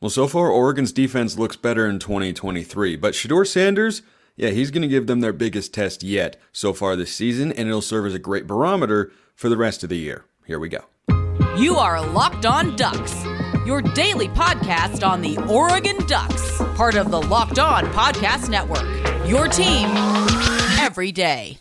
Well, so far, Oregon's defense looks better in 2023, but Shedeur Sanders, yeah, he's going to give them their biggest test yet so far this season, and it'll serve as a great barometer for the rest of the year. Here we go. You are Locked On Ducks, your daily podcast on the Oregon Ducks, part of the Locked On Podcast Network. Your team every day.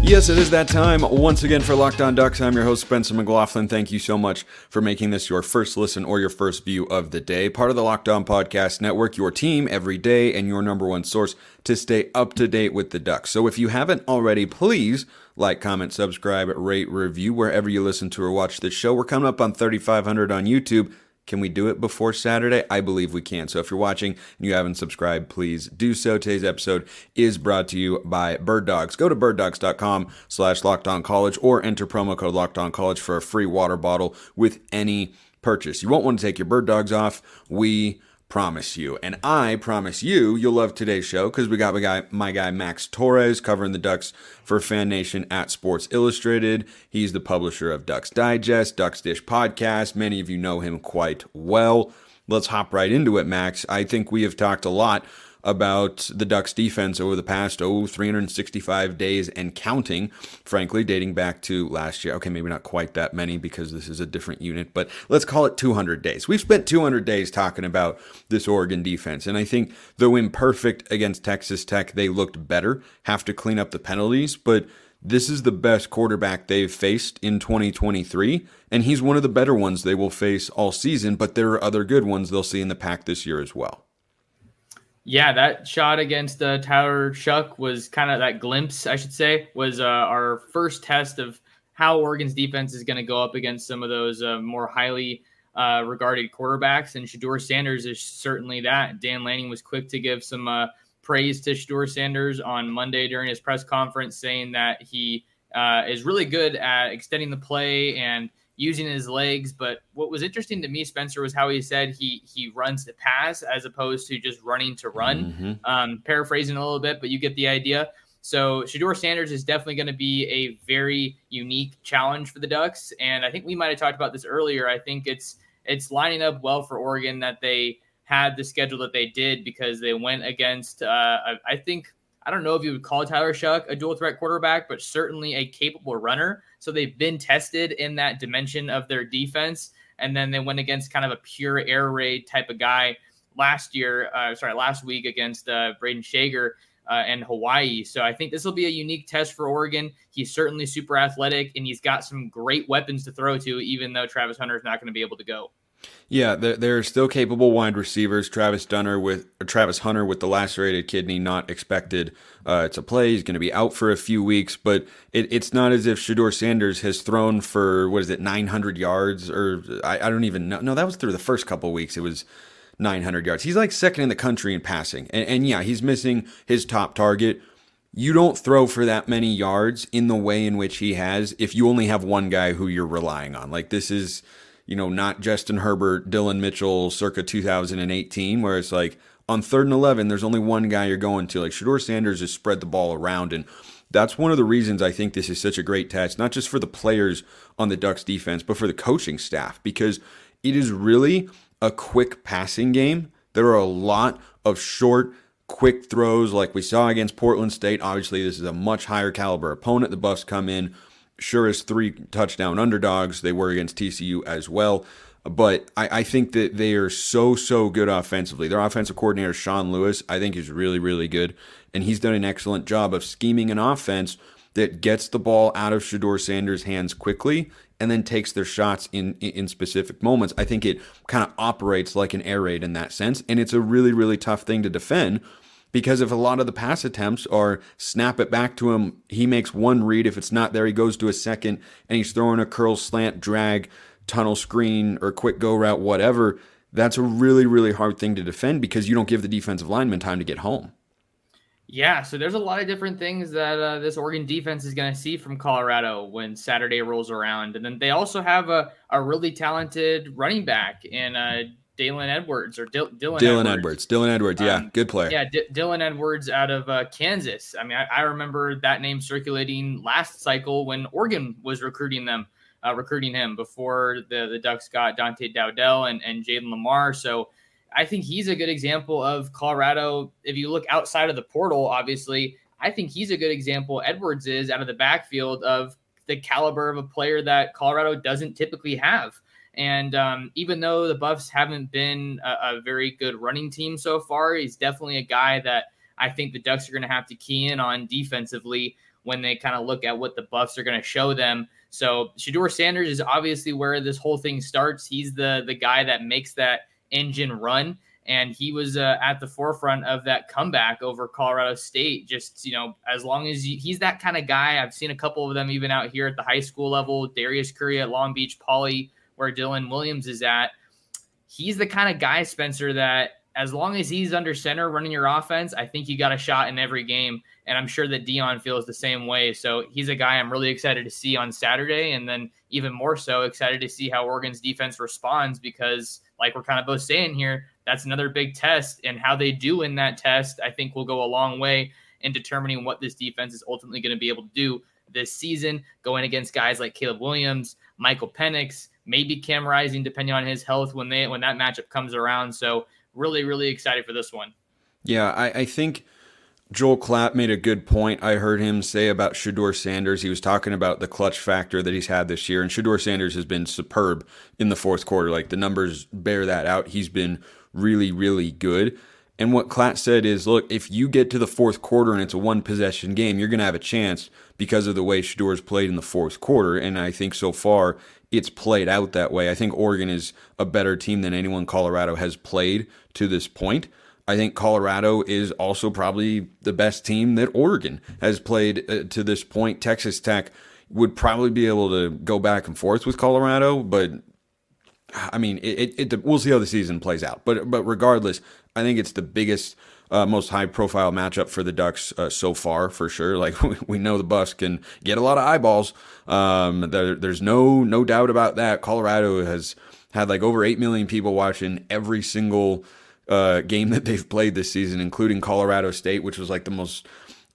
Yes, it is that time once again for Locked On Ducks. I'm your host, Spencer McLaughlin. Thank you so much for making this your first listen or your first view of the day. Part of the Locked On Podcast Network, your team every day, and your number one source to stay up to date with the Ducks. So if you haven't already, please like, comment, subscribe, rate, review wherever you listen to or watch this show. We're coming up on 3,500 on YouTube. Can we do it before Saturday? I believe we can. So if you're watching and you haven't subscribed, please do so. Today's episode is brought to you by Bird Dogs. Go to birddogs.com slash college or enter promo code college for a free water bottle with any purchase. You won't want to take your bird dogs off. We promise you. And I promise you, you'll love today's show because we got my guy, my guy Max Torres covering the Ducks for Fan Nation at Sports Illustrated. He's the publisher of Ducks Digest, Ducks Dish Podcast. Many of you know him quite well. Let's hop right into it, Max. I think we have talked a lot about the Ducks defense over the past, oh, 365 days and counting, frankly, dating back to last year. Okay, maybe not quite that many because this is a different unit, but let's call it 200 days. We've spent 200 days talking about this Oregon defense, and I think, though imperfect against Texas Tech, they looked better, have to clean up the penalties, but this is the best quarterback they've faced in 2023, and he's one of the better ones they will face all season, but there are other good ones they'll see in the pack this year as well. Yeah, that shot against uh, Tyler Shough was kind of that glimpse, I should say, was uh, our first test of how Oregon's defense is going to go up against some of those uh, more highly uh, regarded quarterbacks. And Shedeur Sanders is certainly that. Dan Lanning was quick to give some uh, praise to Shedeur Sanders on Monday during his press conference, saying that he uh, is really good at extending the play and using his legs. But what was interesting to me, Spencer, was how he said he he runs to pass as opposed to just running to run. Mm-hmm. Um, paraphrasing a little bit, but you get the idea. So Shedeur Sanders is definitely going to be a very unique challenge for the Ducks, and I think we might have talked about this earlier. I think it's it's lining up well for Oregon that they had the schedule that they did because they went against uh, I think I don't know if you would call Tyler Shough a dual threat quarterback, but certainly a capable runner. So they've been tested in that dimension of their defense. And then they went against kind of a pure air raid type of guy last year, uh, sorry, last week against uh, Brayden Schager uh, and Hawaii. So I think this will be a unique test for Oregon. He's certainly super athletic and he's got some great weapons to throw to, even though Travis Hunter is not going to be able to go. Yeah, they're still capable wide receivers. Travis Dunner with Travis Hunter with the lacerated kidney, not expected uh, to play. He's going to be out for a few weeks, but it, it's not as if Shedeur Sanders has thrown for what is it, 900 yards or I, I don't even know. No, that was through the first couple weeks. It was 900 yards. He's like second in the country in passing, and, and yeah, he's missing his top target. You don't throw for that many yards in the way in which he has if you only have one guy who you're relying on. Like this is you know, not Justin Herbert, Dillon Mitchell circa 2018, where it's like on third and 11, there's only one guy you're going to. Like Shedeur Sanders has spread the ball around. And that's one of the reasons I think this is such a great test, not just for the players on the Ducks defense, but for the coaching staff, because it is really a quick passing game. There are a lot of short, quick throws like we saw against Portland State. Obviously, this is a much higher caliber opponent. The Buffs come in sure as three touchdown underdogs. They were against TCU as well. But I, I, think that they are so, so good offensively. Their offensive coordinator, Sean Lewis, I think is really, really good. And he's done an excellent job of scheming an offense that gets the ball out of Shedeur Sanders' hands quickly and then takes their shots in, in specific moments. I think it kind of operates like an air raid in that sense. And it's a really, really tough thing to defend because if a lot of the pass attempts are snap it back to him, he makes one read. If it's not there, he goes to a second and he's throwing a curl, slant, drag, tunnel screen, or quick go route, whatever. That's a really, really hard thing to defend because you don't give the defensive lineman time to get home. Yeah, so there's a lot of different things that uh, this Oregon defense is going to see from Colorado when Saturday rolls around. And then they also have a, a really talented running back in uh, Daylen Edwards or D- Dylan. Dylan Edwards. Edwards. Dylan Edwards. Yeah, um, good player. Yeah, D- Dylan Edwards out of uh, Kansas. I mean, I, I, remember that name circulating last cycle when Oregon was recruiting them, uh, recruiting him before the the Ducks got Dante Dowdell and and Jayden Limar. So. I think he's a good example of Colorado. If you look outside of the portal, obviously, I think he's a good example. Edwards is out of the backfield of the caliber of a player that Colorado doesn't typically have. And um, even though the Buffs haven't been a, a, very good running team so far, he's definitely a guy that I think the Ducks are going to have to key in on defensively when they kind of look at what the Buffs are going to show them. So Shedeur Sanders is obviously where this whole thing starts. He's the the guy that makes that engine run and he was uh, at the forefront of that comeback over Colorado State. Just you know, as long as you, he's that kind of guy, I've seen a couple of them even out here at the high school level. Darius Curry at Long Beach Poly, where Dylan Williams is at. He's the kind of guy, Spencer, that as long as he's under center running your offense, I think you got a shot in every game. And I'm sure that Deion feels the same way. So he's a guy I'm really excited to see on Saturday. And then even more so excited to see how Oregon's defense responds because, like we're kind of both saying here, that's another big test. And how they do in that test, I think will go a long way in determining what this defense is ultimately going to be able to do this season, going against guys like Caleb Williams, Michael Penix, maybe Cam Rising, depending on his health when they when that matchup comes around. So really, really excited for this one. Yeah, I, I think Joel Klatt made a good point. I heard him say about Shedeur Sanders. He was talking about the clutch factor that he's had this year, and Shedeur Sanders has been superb in the fourth quarter. Like the numbers bear that out. He's been really, really good. And what Klatt said is, look, if you get to the fourth quarter and it's a one possession game, you're going to have a chance because of the way Shedeur's played in the fourth quarter. And I think so far it's played out that way. I think Oregon is a better team than anyone Colorado has played to this point. I think Colorado is also probably the best team that Oregon has played uh, to this point. Texas Tech would probably be able to go back and forth with Colorado, but I mean, it, it, it, we'll see how the season plays out. But but regardless, I think it's the biggest, uh, most high profile matchup for the Ducks uh, so far for sure. Like we, know the Buffs can get a lot of eyeballs. Um, there, there's no no doubt about that. Colorado has had like over eight million people watching every single uh, game that they've played this season, including Colorado State, which was like the most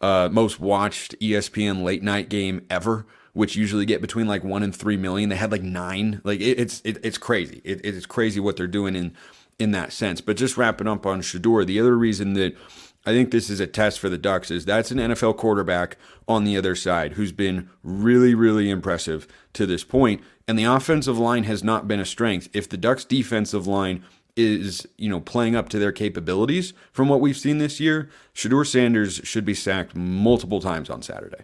uh, most watched ESPN late night game ever which usually get between like one and three million. They had like nine. Like it, it's it, it's crazy. It, it's crazy what they're doing in in that sense. But just wrapping up on Shedeur, the other reason that I think this is a test for the Ducks is that's an NFL quarterback on the other side who's been really, really impressive to this point. And the offensive line has not been a strength. If the Ducks defensive line is, you know, playing up to their capabilities from what we've seen this year, Shedeur Sanders should be sacked multiple times on Saturday.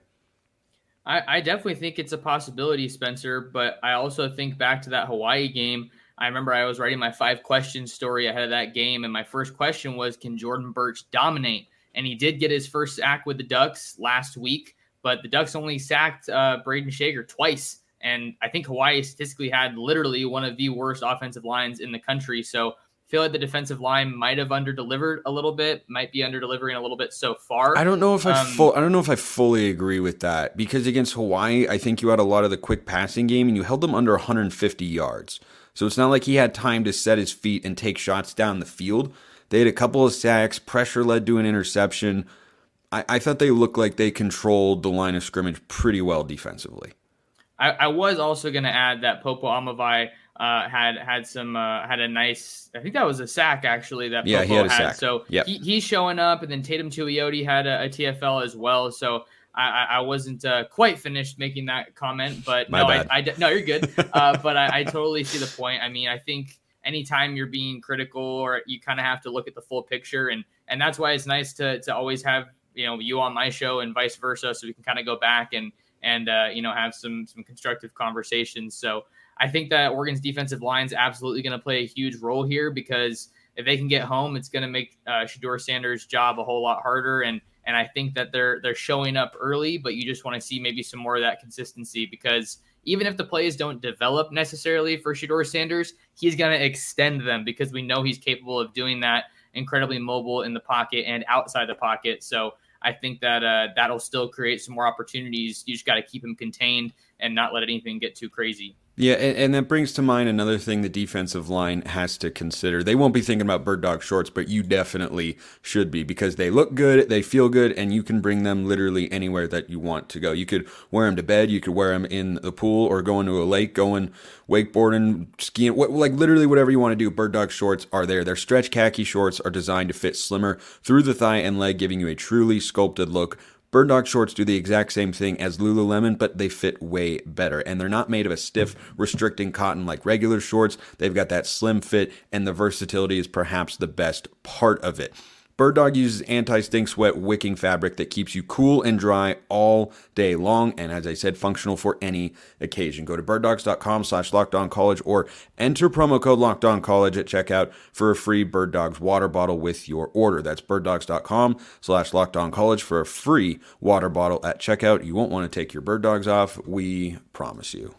I, I definitely think it's a possibility, Spencer. But I also think back to that Hawaii game. I remember I was writing my five questions story ahead of that game, and my first question was, "Can Jordan Burch dominate?" And he did get his first sack with the Ducks last week, but the Ducks only sacked uh, Brayden Schager twice, and I think Hawaii statistically had literally one of the worst offensive lines in the country. So feel like the defensive line might have underdelivered a little bit, might be underdelivering a little bit so far. I don't know if I um, full, I don't know if I fully agree with that because against Hawaii, I think you had a lot of the quick passing game and you held them under 150 yards. So it's not like he had time to set his feet and take shots down the field. They had a couple of sacks, pressure led to an interception. I, I thought they looked like they controlled the line of scrimmage pretty well defensively. I, I was also going to add that Popo Aumavae uh, had had some uh, had a nice. I think that was a sack actually that yeah Popo he had a had. sack. So yep. he, he's showing up, and then Teitum Tuioti had a, a TFL as well. So I, I wasn't uh, quite finished making that comment, but My no. I, I, no, you're good. Uh, but I, I totally see the point. I mean, I think anytime you're being critical, or you kind of have to look at the full picture, and and that's why it's nice to to always have you know you on my show and vice versa, so we can kind of go back and and uh, you know have some some constructive conversations. So I think that Oregon's defensive line is absolutely going to play a huge role here because if they can get home, it's going to make uh, Shedeur Sanders' job a whole lot harder. And and I think that they're they're showing up early, but you just want to see maybe some more of that consistency because even if the plays don't develop necessarily for Shedeur Sanders, he's going to extend them because we know he's capable of doing that. Incredibly mobile in the pocket and outside the pocket. So I think that uh, that'll still create some more opportunities. You just got to keep him contained and not let anything get too crazy. Yeah, and, and, that brings to mind another thing the defensive line has to consider. They won't be thinking about bird dog shorts, but you definitely should be because they look good, they feel good, and you can bring them literally anywhere that you want to go. You could wear them to bed, you could wear them in the pool or going to a lake, going wakeboarding, skiing, like literally whatever you want to do. Bird dog shorts are there. Their stretch khaki shorts are designed to fit slimmer through the thigh and leg, giving you a truly sculpted look Bird dog shorts do the exact same thing as Lululemon, but they fit way better. And they're not made of a stiff, restricting cotton like regular shorts. They've got that slim fit, and the versatility is perhaps the best part of it. Bird Dog uses anti-stink sweat wicking fabric that keeps you cool and dry all day long, and as I said, functional for any occasion. Go to birddogs.com slash college or enter promo code college at checkout for a free Bird Dogs water bottle with your order. That's birddogs.com slash college for a free water bottle at checkout. You won't want to take your Bird Dogs off, we promise you.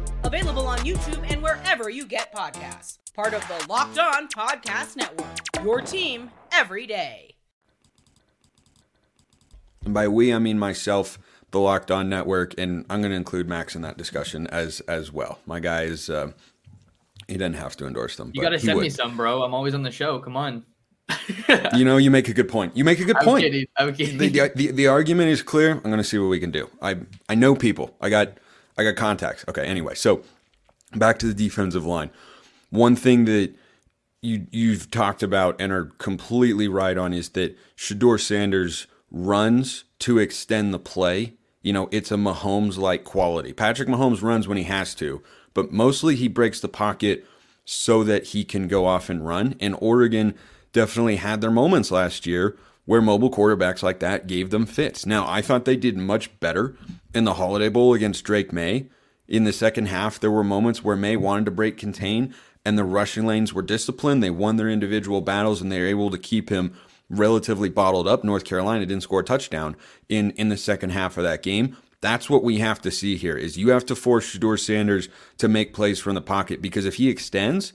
Available on YouTube and wherever you get podcasts. Part of the Locked On Podcast Network. Your team every day. And by we, I mean myself, the Locked On Network, and I'm going to include Max in that discussion as as well. My guy is. Uh, he didn't have to endorse them. You got to send would. me some, bro. I'm always on the show. Come on. you know, you make a good point. You make a good I'm point. Kidding. I'm kidding. The, the, the argument is clear. I'm going to see what we can do. I I know people. I got I got contacts. Okay, anyway, so back to the defensive line. One thing that you you've talked about and are completely right on is that Shedeur Sanders runs to extend the play. You know, it's a Mahomes like quality. Patrick Mahomes runs when he has to, but mostly he breaks the pocket so that he can go off and run. And Oregon definitely had their moments last year where mobile quarterbacks like that gave them fits. Now, I thought they did much better in the Holiday Bowl against Drake Maye. In the second half, there were moments where Maye wanted to break contain and the rushing lanes were disciplined. They won their individual battles and they were able to keep him relatively bottled up. North Carolina didn't score a touchdown in, in the second half of that game. That's what we have to see here is you have to force Shedeur Sanders to make plays from the pocket because if he extends,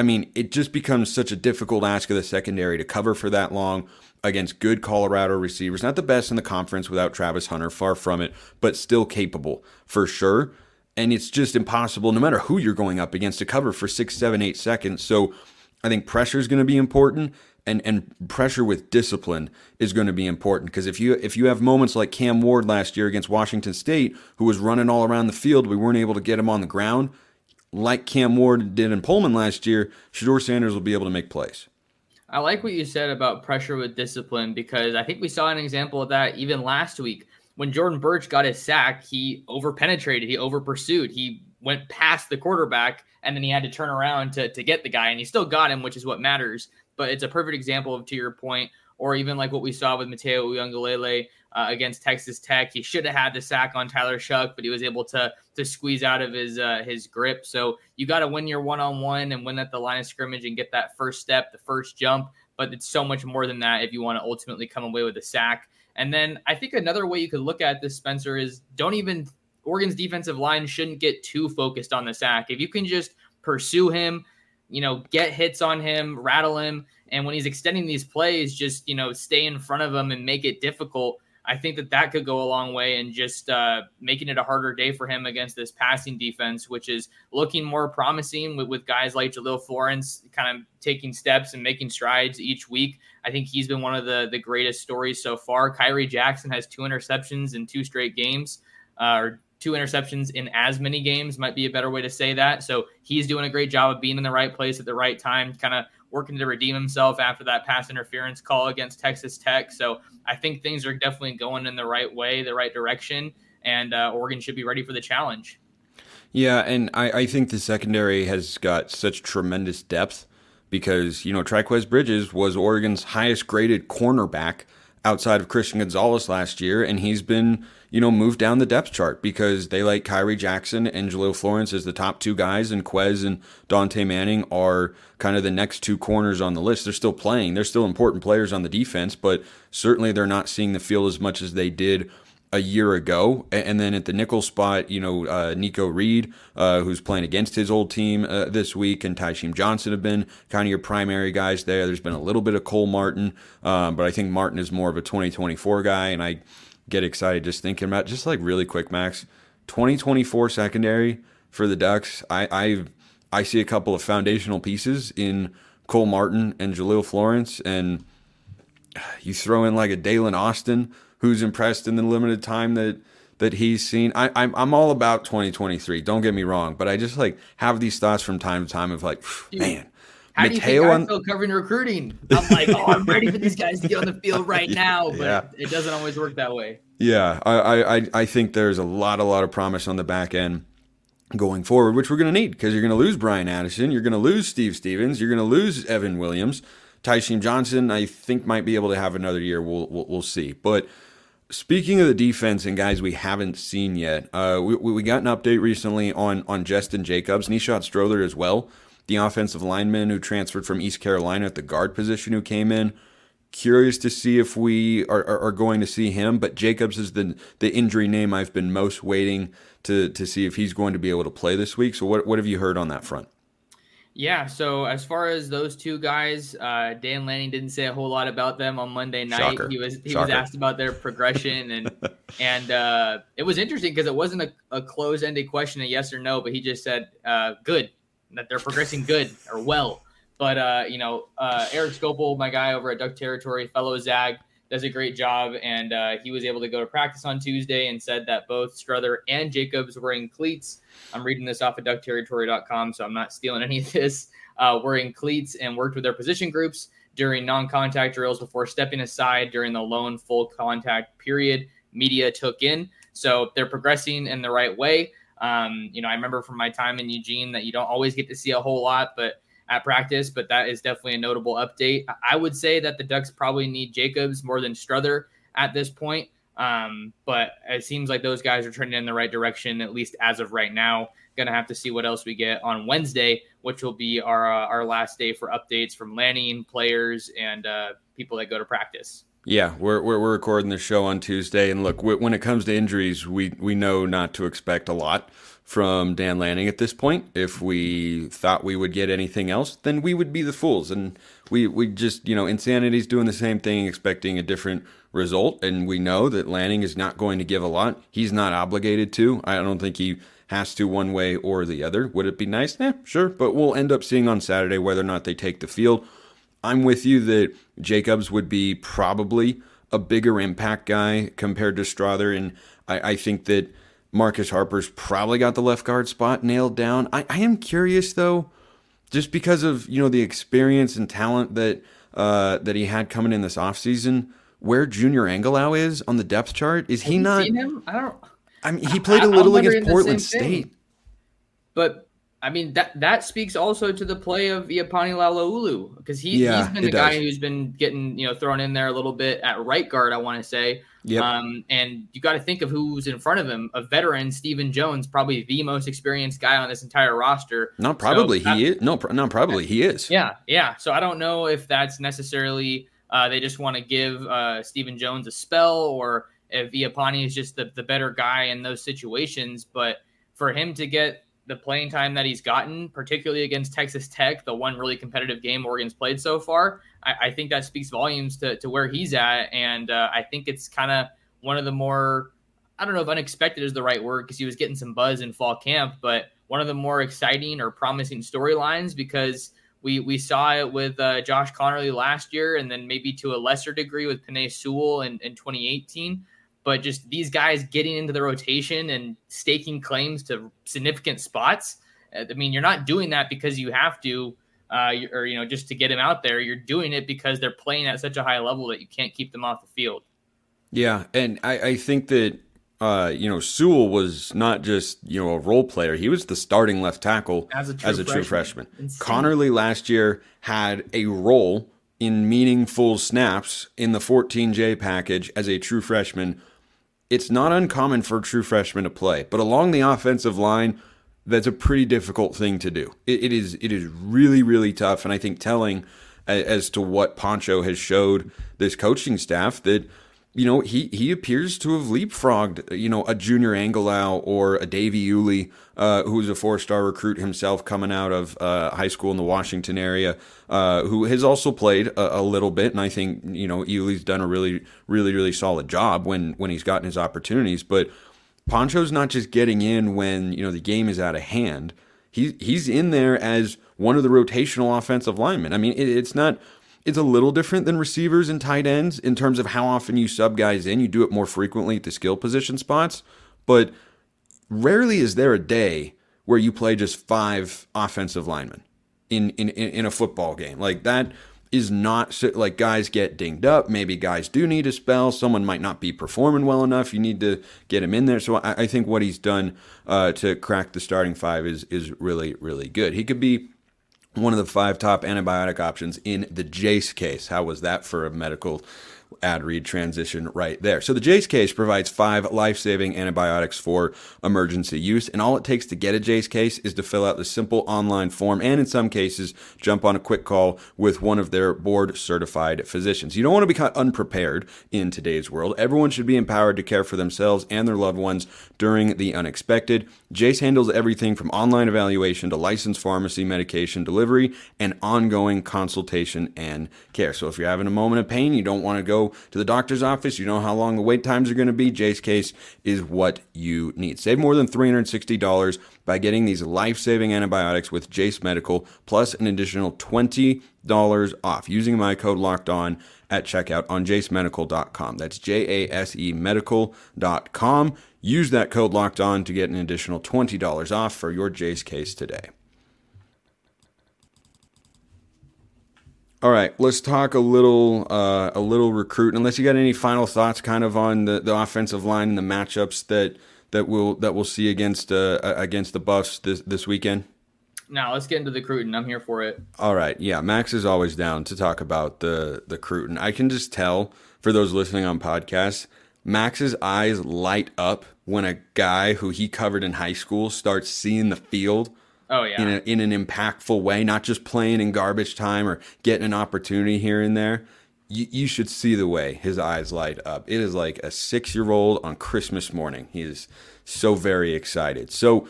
I mean, it just becomes such a difficult ask of the secondary to cover for that long against good Colorado receivers. Not the best in the conference without Travis Hunter, far from it, but still capable for sure. And it's just impossible, no matter who you're going up against, to cover for six, seven, eight seconds. So I think pressure is going to be important. And, and pressure with discipline is going to be important because if you if you have moments like Cam Ward last year against Washington State, who was running all around the field, we weren't able to get him on the ground, like Cam Ward did in Pullman last year. Shedeur Sanders will be able to make plays. I like what you said about pressure with discipline because I think we saw an example of that even last week when Jordan Burch got his sack. He overpenetrated, he overpursued, he went past the quarterback, and then he had to turn around to, to get the guy, and he still got him, which is what matters. But it's a perfect example of, to your point, or even like what we saw with Matayo Uiagalelei uh, against Texas Tech. He should have had the sack on Tyler Shough, but he was able to to squeeze out of his uh, his grip. So you got to win your one on one and win at the line of scrimmage and get that first step, the first jump. But it's so much more than that if you want to ultimately come away with a sack. And then I think another way you could look at this, Spencer, is don't even Oregon's defensive line shouldn't get too focused on the sack. If you can just pursue him, you know, get hits on him, rattle him, and when he's extending these plays, just you know, stay in front of him and make it difficult. I think that that could go a long way in just uh, making it a harder day for him against this passing defense, which is looking more promising with, with guys like Jahlil Florence kind of taking steps and making strides each week. I think he's been one of the, the greatest stories so far. Khyree Jackson has two interceptions in two straight games, uh, or two interceptions in as many games, might be a better way to say that. So he's doing a great job of being in the right place at the right time, kind of working to redeem himself after that pass interference call against Texas Tech. So I think things are definitely going in the right way, the right direction, and uh, Oregon should be ready for the challenge. Yeah, and I, I think the secondary has got such tremendous depth because, you know, Trikweze Bridges was Oregon's highest graded cornerback outside of Christian Gonzalez last year, and he's been you know moved down the depth chart because they like Khyree Jackson and Jahlil Florence as the top two guys, and Quez and Dontae Manning are kind of the next two corners on the list. They're still playing; they're still important players on the defense, but certainly they're not seeing the field as much as they did a year ago. And then at the nickel spot, you know, uh, Nikko Reed, uh, who's playing against his old team uh, this week, and Tysheem Johnson have been kind of your primary guys there. There's been a little bit of Cole Martin, um, but I think Martin is more of a 2024 guy. And I get excited just thinking about just like really quick, Max, 2024 secondary for the Ducks. I, I, I see a couple of foundational pieces in Cole Martin and Jahlil Florence. And you throw in like a Daylen Austin who's impressed in the limited time that that he's seen. I, I'm I'm all about 2023. Don't get me wrong, but I just like have these thoughts from time to time of like, man. How Mateo do you think I feel covering recruiting? I'm like, oh, I'm ready for these guys to get on the field right now, but yeah. it doesn't always work that way. Yeah, I, I I think there's a lot a lot of promise on the back end going forward, which we're going to need because you're going to lose Bryan Addison, you're going to lose Steve Stephens, you're going to lose Evan Williams, Tysheem Johnson. I think might be able to have another year. We'll we'll, we'll see, but Speaking of the defense and guys we haven't seen yet, uh, we, we got an update recently on on Jestin Jacobs, Nishad Strother as well, the offensive lineman who transferred from East Carolina at the guard position who came in. Curious to see if we are, are, are going to see him, but Jacobs is the the injury name I've been most waiting to to see if he's going to be able to play this week. So what what have you heard on that front? Yeah, so as far as those two guys, uh, Dan Lanning didn't say a whole lot about them on Monday night. Shocker. He was he Shocker. was asked about their progression and and uh, it was interesting because it wasn't a, a close ended question, a yes or no, but he just said uh, good that they're progressing good or well. But uh, you know, uh, Eric Skopil, my guy over at Duck Territory, fellow Zag, does a great job, and uh, he was able to go to practice on Tuesday and said that both Strother and Jacobs were in cleats. I'm reading this off of duckterritory.com, so I'm not stealing any of this. Uh, were in cleats and worked with their position groups during non-contact drills before stepping aside during the lone full contact period media took in. So they're progressing in the right way. Um, you know, I remember from my time in Eugene that you don't always get to see a whole lot, but at practice, but that is definitely a notable update. I would say that the Ducks probably need Jacobs more than Strother at this point. Um, but it seems like those guys are trending in the right direction, at least as of right now. Gonna have to see what else we get on Wednesday, which will be our uh, our last day for updates from Lanning, players, and uh, people that go to practice. Yeah, we're, we're, we're recording the show on Tuesday, and look, when it comes to injuries, we we know not to expect a lot from Dan Lanning at this point. If we thought we would get anything else, then we would be the fools. And we, we just, you know, Insanity's doing the same thing, expecting a different result. And we know that Lanning is not going to give a lot. He's not obligated to. I don't think he has to one way or the other. Would it be nice? Eh, sure. But we'll end up seeing on Saturday whether or not they take the field. I'm with you that Jacobs would be probably a bigger impact guy compared to Strother. And I, I think that Marcus Harper's probably got the left guard spot nailed down. I, I am curious though, just because of you know the experience and talent that uh, that he had coming in this offseason, where Junior Angilau is on the depth chart. Is he not? I don't. I mean, he played a little against Portland State. But I mean that that speaks also to the play of Iapani Laloulu because he, yeah, he's been the guy does. who's been getting you know thrown in there a little bit at right guard. I want to say, Yep. um, and you got to think of who's in front of him. A veteran, Steven Jones, probably the most experienced guy on this entire roster. Not probably So he is. No, pr- not probably he is. Yeah, yeah. So I don't know if that's necessarily uh, they just want to give uh, Steven Jones a spell or if Iapani is just the, the better guy in those situations. But for him to get the playing time that he's gotten, particularly against Texas Tech, the one really competitive game Oregon's played so far, I, I think that speaks volumes to, to where he's at. And uh, I think it's kind of one of the more, I don't know if unexpected is the right word because he was getting some buzz in fall camp, but one of the more exciting or promising storylines because we we saw it with uh, Josh Conerly last year, and then maybe to a lesser degree with Penei Sewell in, in 2018. But just these guys getting into the rotation and staking claims to significant spots. Uh, I mean, you're not doing that because you have to, uh, or you know, just to get him out there. You're doing it because they're playing at such a high level that you can't keep them off the field. Yeah, and I, I think that uh, you know Sewell was not just you know a role player; he was the starting left tackle As a true true freshman. freshman. Insane. Connerly last year had a role in meaningful snaps in the 14J package as a true freshman, it's not uncommon for a true freshman to play. But along the offensive line, that's a pretty difficult thing to do. it, it is it is really really tough, and I think telling as to what Poncho has showed this coaching staff that you know, he he appears to have leapfrogged, you know, a Junior Angilau or a Davey Iuli, uh, who's a four-star recruit himself coming out of uh, high school in the Washington area, uh, who has also played a, a, little bit, and I think you know Iuli's done a really, really, really solid job when when he's gotten his opportunities. But Poncho's not just getting in when you know the game is out of hand. He he's in there as one of the rotational offensive linemen. I mean, it, it's not it's a little different than receivers and tight ends in terms of how often you sub guys in. You do it more frequently at the skill position spots, but rarely is there a day where you play just five offensive linemen in in in a football game. Like that is not like guys get dinged up. Maybe guys do need a spell. Someone might not be performing well enough. You need to get him in there. So I, I think what he's done uh, to crack the starting five is is really really good. He could be one of the five top antibiotic options in the Jase case. How was that for a medical ad read transition right there. So the Jase case provides five life-saving antibiotics for emergency use, and all it takes to get a Jase case is to fill out the simple online form, and in some cases, jump on a quick call with one of their board-certified physicians. You don't want to be caught unprepared in today's world. Everyone should be empowered to care for themselves and their loved ones during the unexpected. Jase handles everything from online evaluation to licensed pharmacy medication delivery and ongoing consultation and care. So if you're having a moment of pain, you don't want to go to the doctor's office, you know how long the wait times are going to be. Jase Case is what you need. Save more than $360 by getting these life saving antibiotics with Jase Medical, plus an additional $20 off using my code locked on at checkout on jasemedical.com. That's J A S E medical.com. Use that code locked on to get an additional $20 off for your Jase case today. All right, let's talk a little uh, a little recruit. Unless you got any final thoughts, kind of on the, the offensive line and the matchups that that we'll that we'll see against uh, against the Buffs this this weekend. Now let's get into the Cruton. I'm here for it. All right, yeah, Max is always down to talk about the the Cruton. I can just tell for those listening on podcasts, Max's eyes light up when a guy who he covered in high school starts seeing the field Oh yeah. In, a, in an impactful way, not just playing in garbage time or getting an opportunity here and there. You, you should see the way his eyes light up. It is like a six year old on Christmas morning. He is so very excited. So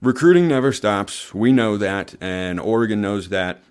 recruiting never stops. We know that, and Oregon knows that.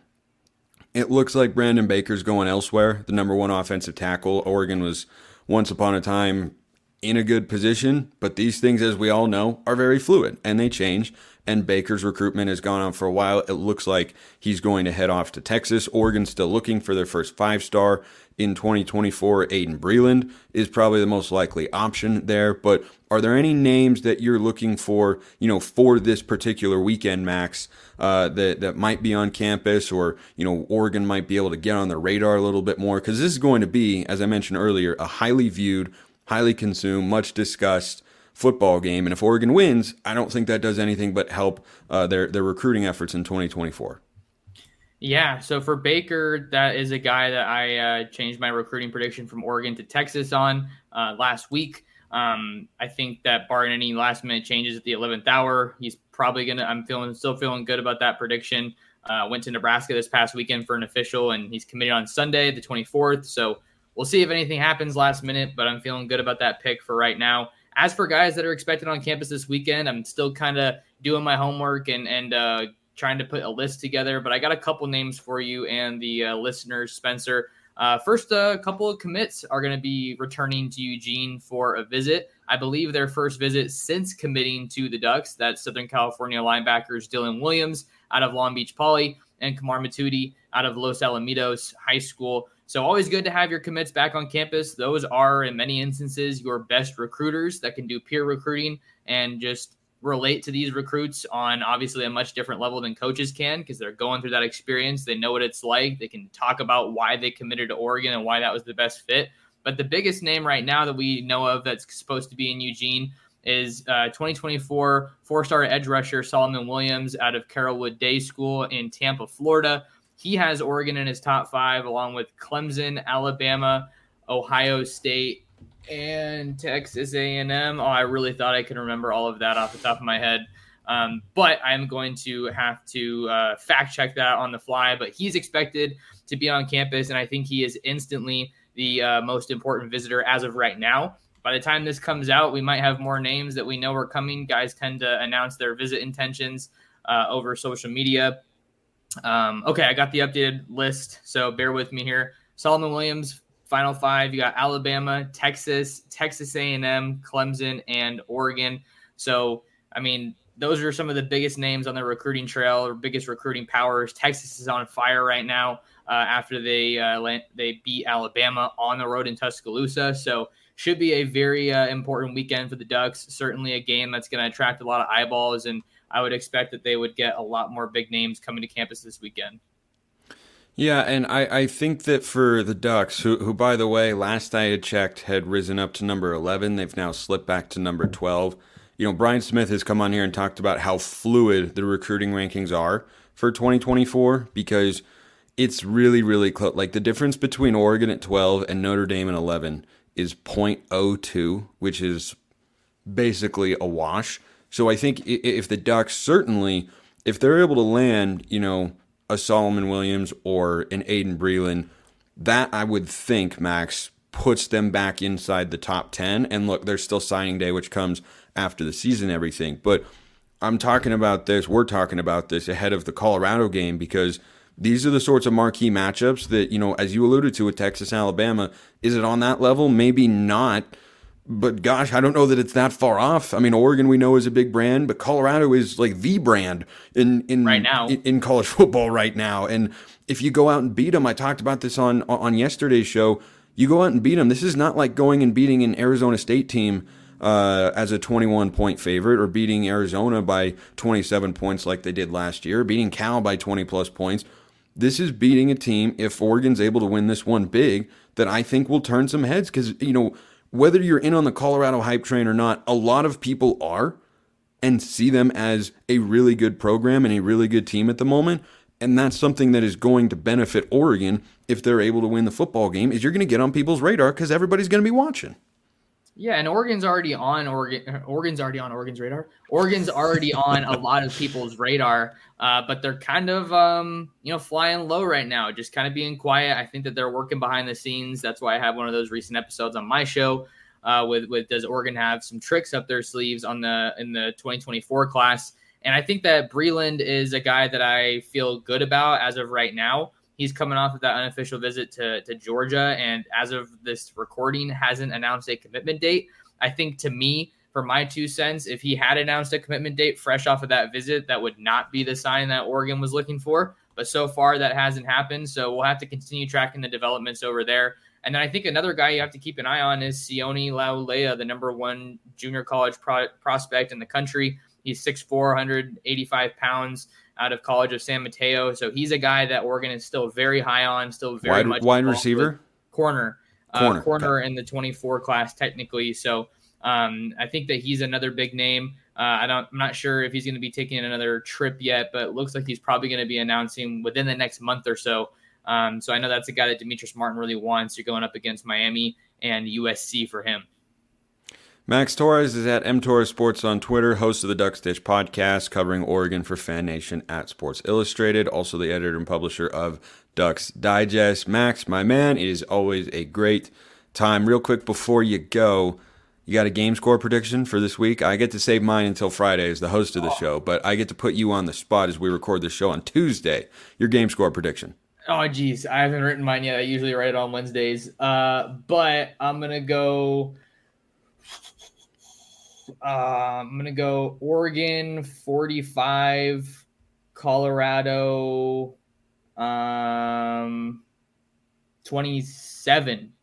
It looks like Brandon Baker's going elsewhere, the number one offensive tackle. Oregon was once upon a time in a good position, but these things, as we all know, are very fluid and they change and Baker's recruitment has gone on for a while. It looks like he's going to head off to Texas. Oregon's still looking for their first five star in 2024. Aiden Breland is probably the most likely option there. But are there any names that you're looking for, you know, for this particular weekend, Max, uh, that that might be on campus, or you know, Oregon might be able to get on the radar a little bit more? Because this is going to be, as I mentioned earlier, a highly viewed, highly consumed, much discussed football game. And if Oregon wins, I don't think that does anything but help uh, their their recruiting efforts in 2024. Yeah, so for Baker, that is a guy that I uh, changed my recruiting prediction from Oregon to Texas on uh, last week. Um, I think that barring any last minute changes at the 11th hour, he's probably gonna. I'm feeling still feeling good about that prediction. Uh, went to Nebraska this past weekend for an official, and he's committed on Sunday, the 24th. So we'll see if anything happens last minute, but I'm feeling good about that pick for right now. As for guys that are expected on campus this weekend, I'm still kind of doing my homework and and uh, trying to put a list together. But I got a couple names for you and the uh, listeners, Spencer. Uh, first, a couple of commits are going to be returning to Eugene for a visit. I believe their first visit since committing to the Ducks. That's Southern California linebackers Dylan Williams out of Long Beach Poly and Kamar Mothudi out of Los Alamitos High School. So always good to have your commits back on campus. Those are in many instances your best recruiters that can do peer recruiting and just relate to these recruits on obviously a much different level than coaches can because they're going through that experience. They know what it's like. They can talk about why they committed to Oregon and why that was the best fit. But the biggest name right now that we know of that's supposed to be in Eugene is uh, 2024 four-star edge rusher Solomon Williams out of Carrollwood Day School in Tampa, Florida. He has Oregon in his top five, along with Clemson, Alabama, Ohio State, and Texas A&M. Oh, I really thought I could remember all of that off the top of my head. Um, but I'm going to have to uh, fact check that on the fly. But he's expected to be on campus, and I think he is instantly the uh, most important visitor as of right now. By the time this comes out, we might have more names that we know are coming. Guys tend to announce their visit intentions uh, over social media. Um, okay, I got the updated list, so bear with me here. Solomon Williams, final five. You got Alabama, Texas, Texas A&M, Clemson, and Oregon. So, I mean, those are some of the biggest names on the recruiting trail or biggest recruiting powers. Texas is on fire right now uh, after they uh, they beat Alabama on the road in Tuscaloosa. So should be a very uh, important weekend for the Ducks. Certainly a game that's going to attract a lot of eyeballs, and I would expect that they would get a lot more big names coming to campus this weekend. Yeah, and I, I think that for the Ducks, who, who, by the way, last I had checked, had risen up to number 11, they've now slipped back to number 12 you know, Brian Smith has come on here and talked about how fluid the recruiting rankings are for 2024 because it's really, really close. Like the difference between Oregon at 12 and Notre Dame at 11 is 0.02, which is basically a wash. So I think if the Ducks certainly, if they're able to land, you know, a Solomon Williams or an Aiden Breland, that I would think, Max, puts them back inside the top 10. And look, there's still signing day, which comes after the season everything. But I'm talking about this, we're talking about this ahead of the Colorado game because these are the sorts of marquee matchups that, you know, as you alluded to with Texas, Alabama, is it on that level? Maybe not. But gosh, I don't know that it's that far off. I mean, Oregon we know is a big brand, but Colorado is like the brand in in right now in, in college football right now. And if you go out and beat them, I talked about this on on yesterday's show. You go out and beat them. This is not like going and beating an Arizona State team uh, as a 21 point favorite or beating Arizona by 27 points like they did last year, beating Cal by 20 plus points. This is beating a team, if Oregon's able to win this one big, that I think will turn some heads. Because, you know, whether you're in on the Colorado hype train or not, a lot of people are and see them as a really good program and a really good team at the moment. And that's something that is going to benefit Oregon if they're able to win the football game is you're going to get on people's radar because everybody's going to be watching. Yeah, and Oregon's already on Oregon. Oregon's already on Oregon's radar. Oregon's already on a lot of people's radar, uh, but they're kind of um, you know flying low right now, just kind of being quiet. I think that they're working behind the scenes. That's why I have one of those recent episodes on my show uh, with with Does Oregon have some tricks up their sleeves on the in the 2024 class? And I think that Breland is a guy that I feel good about as of right now. He's coming off of that unofficial visit to, to Georgia, and as of this recording, hasn't announced a commitment date. I think to me, for my two cents, if he had announced a commitment date fresh off of that visit, that would not be the sign that Oregon was looking for. But so far, that hasn't happened. So we'll have to continue tracking the developments over there. And then I think another guy you have to keep an eye on is Sione Laulea, the number one junior college pro- prospect in the country. He's 6'4, 185 pounds out of College of San Mateo. So he's a guy that Oregon is still very high on, still very wide, much wide receiver, corner, corner, uh, corner in the 24 class technically. So um, I think that he's another big name. Uh, I don't, I'm not sure if he's going to be taking another trip yet, but it looks like he's probably going to be announcing within the next month or so. Um, so I know that's a guy that Demetrius Martin really wants. You're going up against Miami and USC for him. Max Torres is at MTorres Sports on Twitter, host of the Ducks Dish podcast, covering Oregon for Fan Nation at Sports Illustrated, also the editor and publisher of Ducks Digest. Max, my man, it is always a great time. Real quick before you go, you got a game score prediction for this week? I get to save mine until Friday as the host of the show, but I get to put you on the spot as we record the show on Tuesday. Your game score prediction. Oh, geez. I haven't written mine yet. I usually write it on Wednesdays. Uh, but I'm to go uh, I'm gonna go Oregon 45, Colorado um 27.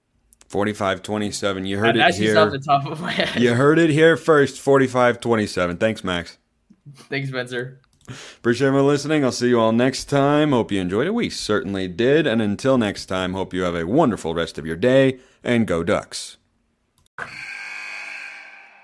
45 27. You heard it here. off the top of my head. You heard it here first. 45 27. Thanks, Max. Thanks, Spencer. Appreciate everyone listening. I'll see you all next time. Hope you enjoyed it. We certainly did. And until next time, hope you have a wonderful rest of your day and go Ducks.